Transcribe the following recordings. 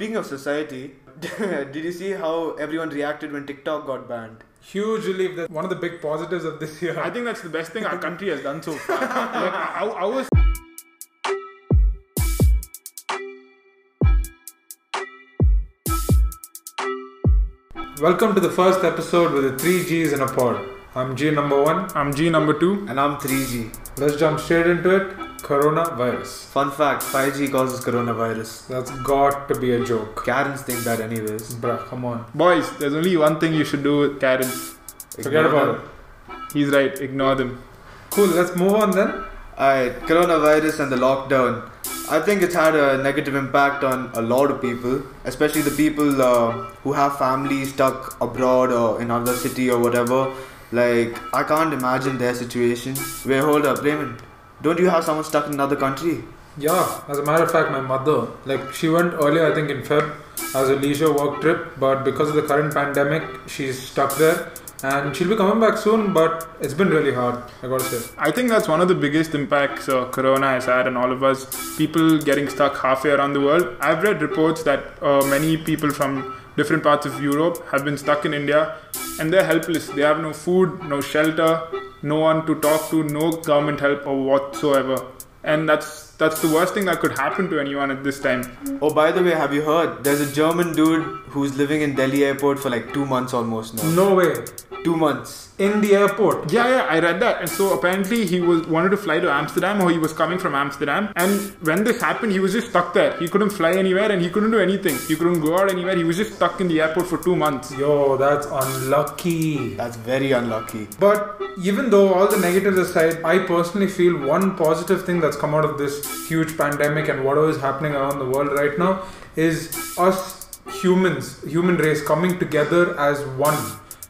Speaking of society, did you see how everyone reacted when TikTok got banned? Huge relief. That's one of the big positives of this year. I think that's the best thing our country has done so far. like, our, our Welcome to the first episode with the three G's in a pod. I'm G number one. I'm G number two. And I'm 3G. Let's jump straight into it. Coronavirus. Fun fact 5G causes coronavirus. That's got to be a joke. Karens think that, anyways. Bruh, come on. Boys, there's only one thing you should do with Karen. Forget about them. it. He's right, ignore them. Cool, let's move on then. Alright, coronavirus and the lockdown. I think it's had a negative impact on a lot of people, especially the people uh, who have families stuck abroad or in another city or whatever. Like, I can't imagine their situation. Wait, hold up, Raymond. Don't you have someone stuck in another country? Yeah, as a matter of fact, my mother, like, she went earlier, I think in Feb, as a leisure work trip, but because of the current pandemic, she's stuck there. And she'll be coming back soon, but it's been really hard, I gotta say. I think that's one of the biggest impacts uh, Corona has had on all of us. People getting stuck halfway around the world. I've read reports that uh, many people from different parts of Europe have been stuck in India and they're helpless. They have no food, no shelter, no one to talk to, no government help or whatsoever. And that's that's the worst thing that could happen to anyone at this time. Oh, by the way, have you heard? There's a German dude who's living in Delhi airport for like two months almost now. No way. Two months. In the airport. Yeah, yeah, I read that. And so apparently he was wanted to fly to Amsterdam or he was coming from Amsterdam. And when this happened, he was just stuck there. He couldn't fly anywhere and he couldn't do anything. He couldn't go out anywhere. He was just stuck in the airport for two months. Yo, that's unlucky. That's very unlucky. But even though all the negatives aside, I personally feel one positive thing that's come out of this huge pandemic and whatever is happening around the world right now is us humans, human race coming together as one.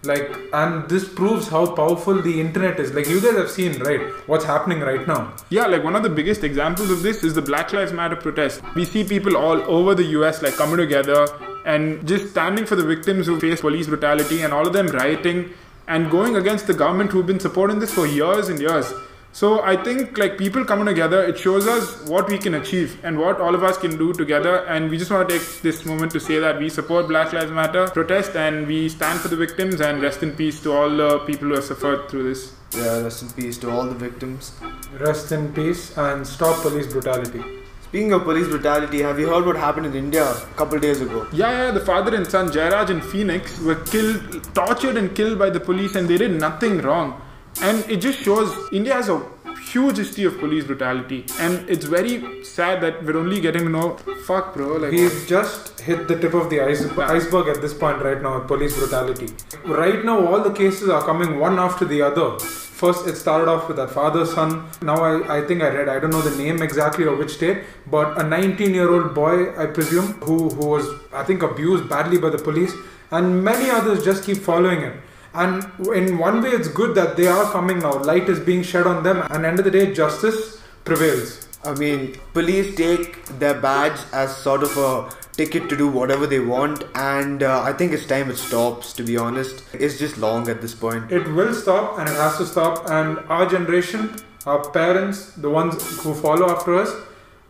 Like, and this proves how powerful the internet is. Like, you guys have seen, right, what's happening right now. Yeah, like one of the biggest examples of this is the Black Lives Matter protest. We see people all over the US like coming together and just standing for the victims who face police brutality and all of them rioting and going against the government who've been supporting this for years and years. So I think like people coming together, it shows us what we can achieve and what all of us can do together. And we just want to take this moment to say that we support Black Lives Matter protest and we stand for the victims and rest in peace to all the people who have suffered through this. Yeah, rest in peace to all the victims. Rest in peace and stop police brutality. Speaking of police brutality, have you heard what happened in India a couple days ago? Yeah, yeah, the father and son, Jairaj and Phoenix, were killed, tortured and killed by the police, and they did nothing wrong. And it just shows India has a huge history of police brutality, and it's very sad that we're only getting to know. Fuck, bro. Like, We've just hit the tip of the ice- iceberg at this point right now police brutality. Right now, all the cases are coming one after the other. First, it started off with that father son. Now, I, I think I read, I don't know the name exactly or which state, but a 19 year old boy, I presume, who, who was, I think, abused badly by the police, and many others just keep following it. And in one way, it's good that they are coming now. Light is being shed on them, and end of the day, justice prevails. I mean, police take their badge as sort of a ticket to do whatever they want, and uh, I think it's time it stops, to be honest. It's just long at this point. It will stop and it has to stop. And our generation, our parents, the ones who follow after us,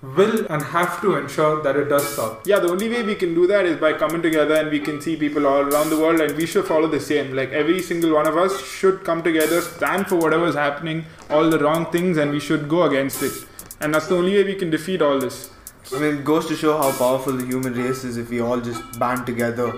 will and have to ensure that it does stop. yeah, the only way we can do that is by coming together and we can see people all around the world, and we should follow the same. Like, every single one of us should come together, stand for whatever is happening, all the wrong things, and we should go against it. And that's the only way we can defeat all this. I mean, it goes to show how powerful the human race is if we all just band together.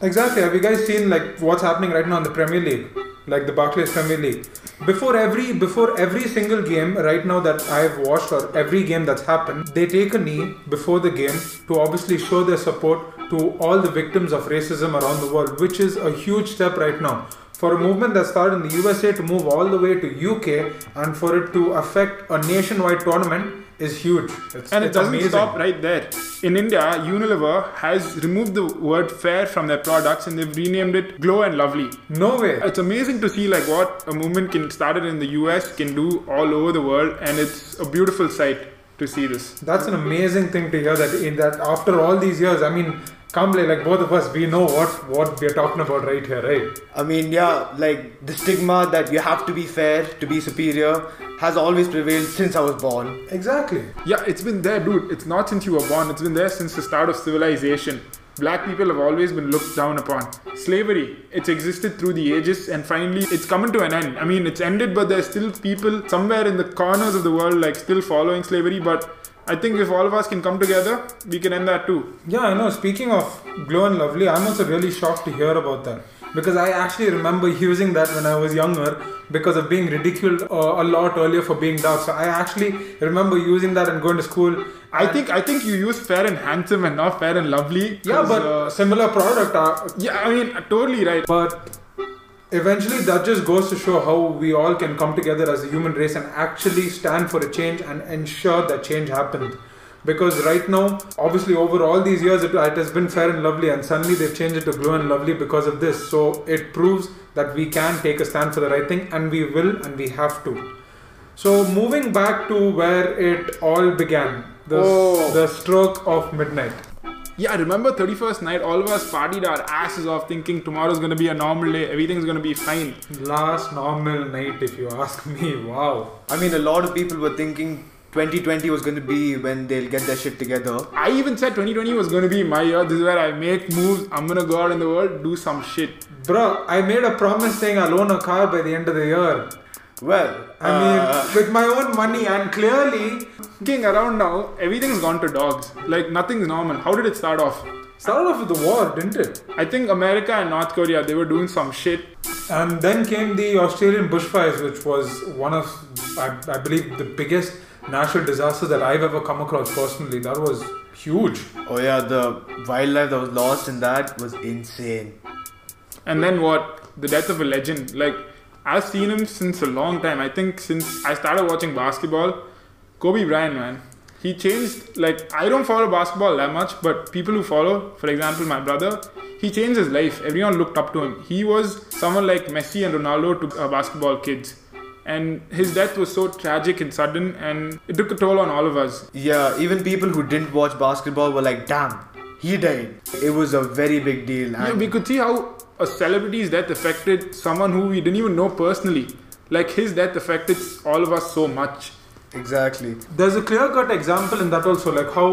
Exactly. Have you guys seen like what's happening right now in the Premier League, like the Barclays Premier League? Before every before every single game right now that I've watched or every game that's happened, they take a knee before the game to obviously show their support to all the victims of racism around the world, which is a huge step right now. For a movement that started in the USA to move all the way to UK and for it to affect a nationwide tournament is huge. It's, And it doesn't amazing. stop right there. In India, Unilever has removed the word fair from their products and they've renamed it Glow and Lovely. No way. It's amazing to see like what a movement can started in the US can do all over the world and it's a beautiful sight to see this. That's an amazing thing to hear. That in that after all these years, I mean, Kamble, like both of us, we know what what we're talking about right here, right? I mean, yeah, like the stigma that you have to be fair, to be superior, has always prevailed since I was born. Exactly. Yeah, it's been there, dude. It's not since you were born. It's been there since the start of civilization. Black people have always been looked down upon. Slavery, it's existed through the ages and finally it's coming to an end. I mean, it's ended, but there's still people somewhere in the corners of the world like still following slavery. But I think if all of us can come together, we can end that too. Yeah, I know. Speaking of glow and lovely, I'm also really shocked to hear about that because I actually remember using that when I was younger because of being ridiculed uh, a lot earlier for being dark. So I actually remember using that and going to school. I think I think you use fair and handsome and not fair and lovely. Yeah, but uh, similar product. Uh, yeah, I mean, totally right. but eventually that just goes to show how we all can come together as a human race and actually stand for a change and ensure that change happens because right now obviously over all these years it, it has been fair and lovely and suddenly they've changed it to glow and lovely because of this. So it proves that we can take a stand for the right thing and we will and we have to. So moving back to where it all began the, Oh. the stroke of midnight Yeah, I remember 31st night, all of us partied our asses off thinking tomorrow's gonna be a normal day, everything's gonna be fine. last normal night if you ask me wow I mean, a lot of people were thinking 2020 was going to be when they'll get their shit together. I even said 2020 was gonna be my year. This is where I make moves. I'm gonna go out in the world, do some shit. Bro, I made a promise saying I'll own a car by the end of the year. Well, I mean, uh, with my own money, and clearly, Thinking around now, everything's gone to dogs. Like nothing's normal. How did it start off? started off with the war, didn't it? I think America and North Korea they were doing some shit. And then came the Australian bushfires, which was one of, I, I believe, the biggest natural disasters that I've ever come across personally. That was huge. oh yeah, the wildlife that was lost in that was insane. And then what? The death of a legend. Like I've seen him since a long time. I think since I started watching basketball, Kobe Bryant, man. He changed. Like I don't follow basketball that much, but people who follow, for example, my brother, he changed his life. Everyone looked up to him. He was someone like Messi and Ronaldo to uh, basketball kids. And his death was so tragic and sudden, and it took a toll on all of us. Yeah, even people who didn't watch basketball were like, damn, he died. It was a very big deal. Yeah, we could see how a celebrity's death affected someone who we didn't even know personally. Like his death affected all of us so much. exactly. There's a clear cut example in that also, like how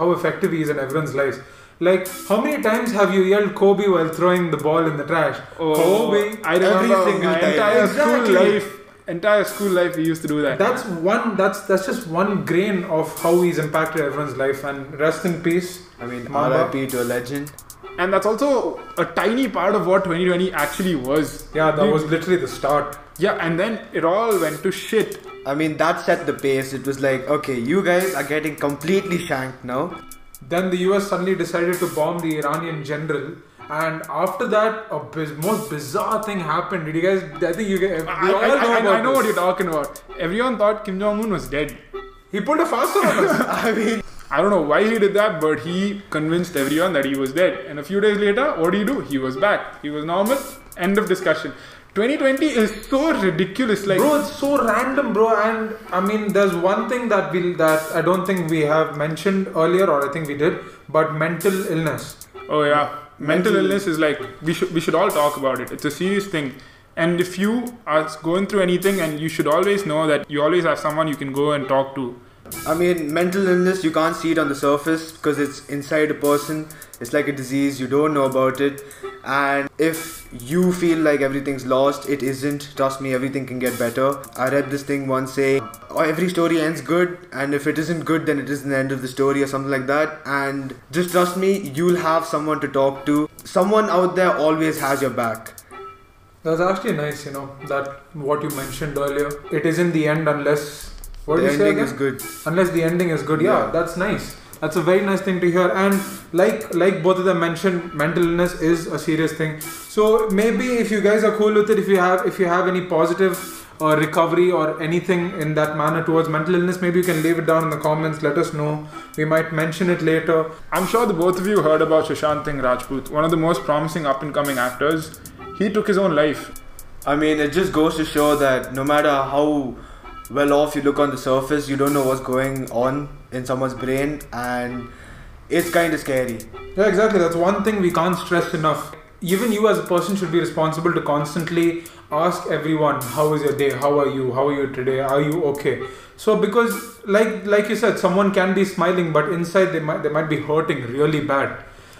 how effective he is in everyone's lives. Like, how many times have you yelled Kobe while throwing the ball in the trash? Oh, Kobe. I remember Every single my time. entire Exactly. school life. Entire school life, we used to do that. That's one. That's that's just one grain of how he's impacted everyone's life. And rest in peace. I mean, Mamba. RIP to a legend. And that's also a tiny part of what 2020 actually was. Yeah, that was literally the start. Yeah, and then it all went to shit. I mean, that set the pace. It was like, okay, you guys are getting completely shanked now. Then the US suddenly decided to bomb the Iranian general. And after that, a biz- most bizarre thing happened. Did you guys? I think you guys. We I, all I- know I- about I know what you're talking about. Everyone thought Kim Jong Un was dead. He pulled a fast one on us. I mean, I don't know why he did that, but he convinced everyone that he was dead. And a few days later, what do you do? He was back. He was normal. End of discussion. 2020 is so ridiculous. Like, bro, it's so random, bro. And I mean, there's one thing that we that I don't think we have mentioned earlier, or I think we did, but mental illness. oh yeah, mental Mental- illness is like we should we should all talk about it. It's a serious thing. And if you are going through anything, and you should always know that you always have someone you can go and talk to. I mean, mental illness, you can't see it on the surface because it's inside a person. It's like a disease, you don't know about it. And if you feel like everything's lost, it isn't. Trust me, everything can get better. I read this thing once saying, oh, every story ends good, and if it isn't good, then it isn't the end of the story or something like that. And just trust me, you'll have someone to talk to. Someone out there always has your back. That's actually nice, you know, that what you mentioned earlier. It isn't the end unless what the did you say ending again? is good. unless the ending is good yeah, Yeah. that's nice that's a very nice thing to hear and like like both of them mentioned mental illness is a serious thing so maybe if you guys are cool with it if you have if you have any positive uh, recovery or anything in that manner towards mental illness maybe you can leave it down in the comments let us know we might mention it later I'm sure the both of you heard about Sushant Singh Rajput, one of the most promising up and coming actors. He took his own life. I mean, it just goes to show that no matter how well off you look on the surface, you don't know what's going on in someone's brain, and it's kind of scary. Yeah, exactly. That's one thing we can't stress enough. Even you as a person should be responsible to constantly ask everyone, "How is your day? How are you? How are you today? Are you okay?" So because, like like you said, someone can be smiling, but inside they might they might be hurting really bad.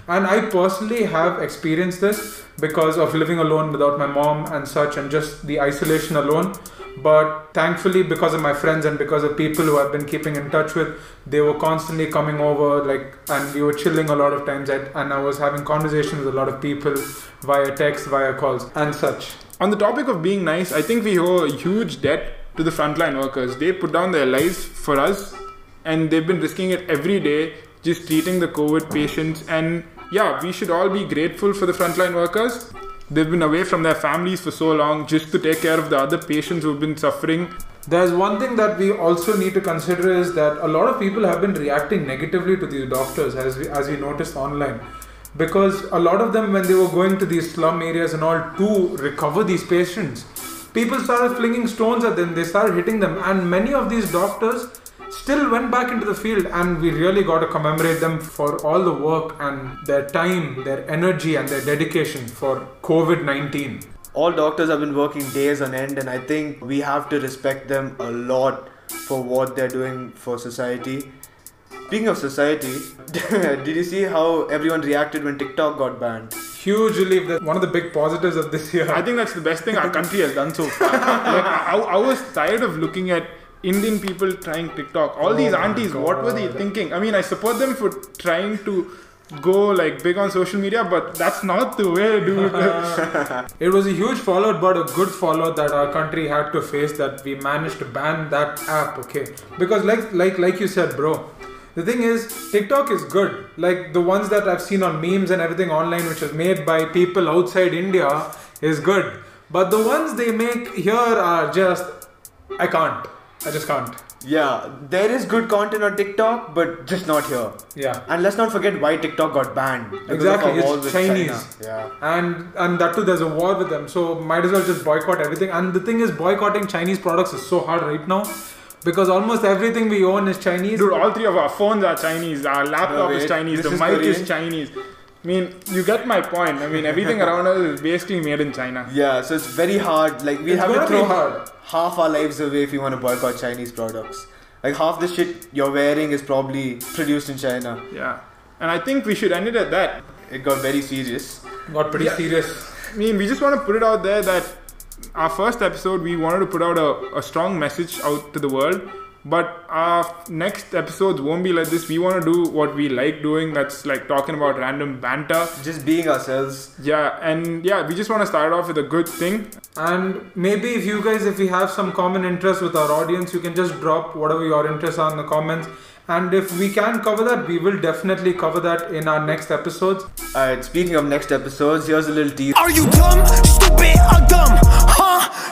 And I personally have experienced this because of living alone without my mom and such, and just the isolation alone but thankfully because of my friends and because of people who i've been keeping in touch with they were constantly coming over like and we were chilling a lot of times at, and i was having conversations with a lot of people via text via calls and such. On the topic of being nice i think we owe a huge debt to the frontline workers. They put down their lives for us and they've been risking it every day just treating the covid patients. And yeah we should all be grateful for the frontline workers They've been away from their families for so long just to take care of the other patients who've been suffering. There's one thing that we also need to consider is that a lot of people have been reacting negatively to these doctors, as we, as we noticed online. Because a lot of them, when they were going to these slum areas and all to recover these patients, people started flinging stones at them, they started hitting them, and many of these doctors still went back into the field and we really got to commemorate them for all the work and their time, their energy and their dedication for COVID-19. All doctors have been working days on end and I think we have to respect them a lot for what they're doing for society. Speaking of society, did you see how everyone reacted when TikTok got banned? Huge relief. That one of the big positives of this year. I think that's the best thing our country has done so far. like, I, I was tired of looking at Indian people trying TikTok. All oh these aunties, what were they thinking? I mean, I support them for trying to go like big on social media, but that's not the way, dude. it was a huge fallout, but a good fallout that our country had to face. That we managed to ban that app, okay? Because like like like you said, bro. The thing is, TikTok is good. Like the ones that I've seen on memes and everything online, which is made by people outside India, is good. But the ones they make here are just, I can't. I just can't. Yeah, there is good content on TikTok, but just not here. Yeah. And let's not forget why TikTok got banned. Exactly, it's Chinese. China. Yeah. And and that too, there's a war with them. So might as well just boycott everything. And the thing is, boycotting Chinese products is so hard right now. Because almost everything we own is Chinese. Dude, all three of our phones are Chinese. Our laptop no, is Chinese. The is mic Korean? is Chinese. I mean, you get my point. I mean, everything around us is basically made in China. Yeah, so it's very hard. Like we it's have to throw hard. half our lives away if you want to boycott Chinese products. Like half the shit you're wearing is probably produced in China. Yeah, and I think we should end it at that. It got very serious. Got pretty yeah. serious. I mean, we just want to put it out there that our first episode, we wanted to put out a, a strong message out to the world but our next episodes won't be like this. We want to do what we like doing. That's like talking about random banter. Just being ourselves. Yeah, and yeah, we just want to start off with a good thing. And maybe if you guys, if we have some common interest with our audience, you can just drop whatever your interests are in the comments. And if we can cover that, we will definitely cover that in our next episodes. Alright, speaking of next episodes, here's a little tease. Are you dumb, stupid?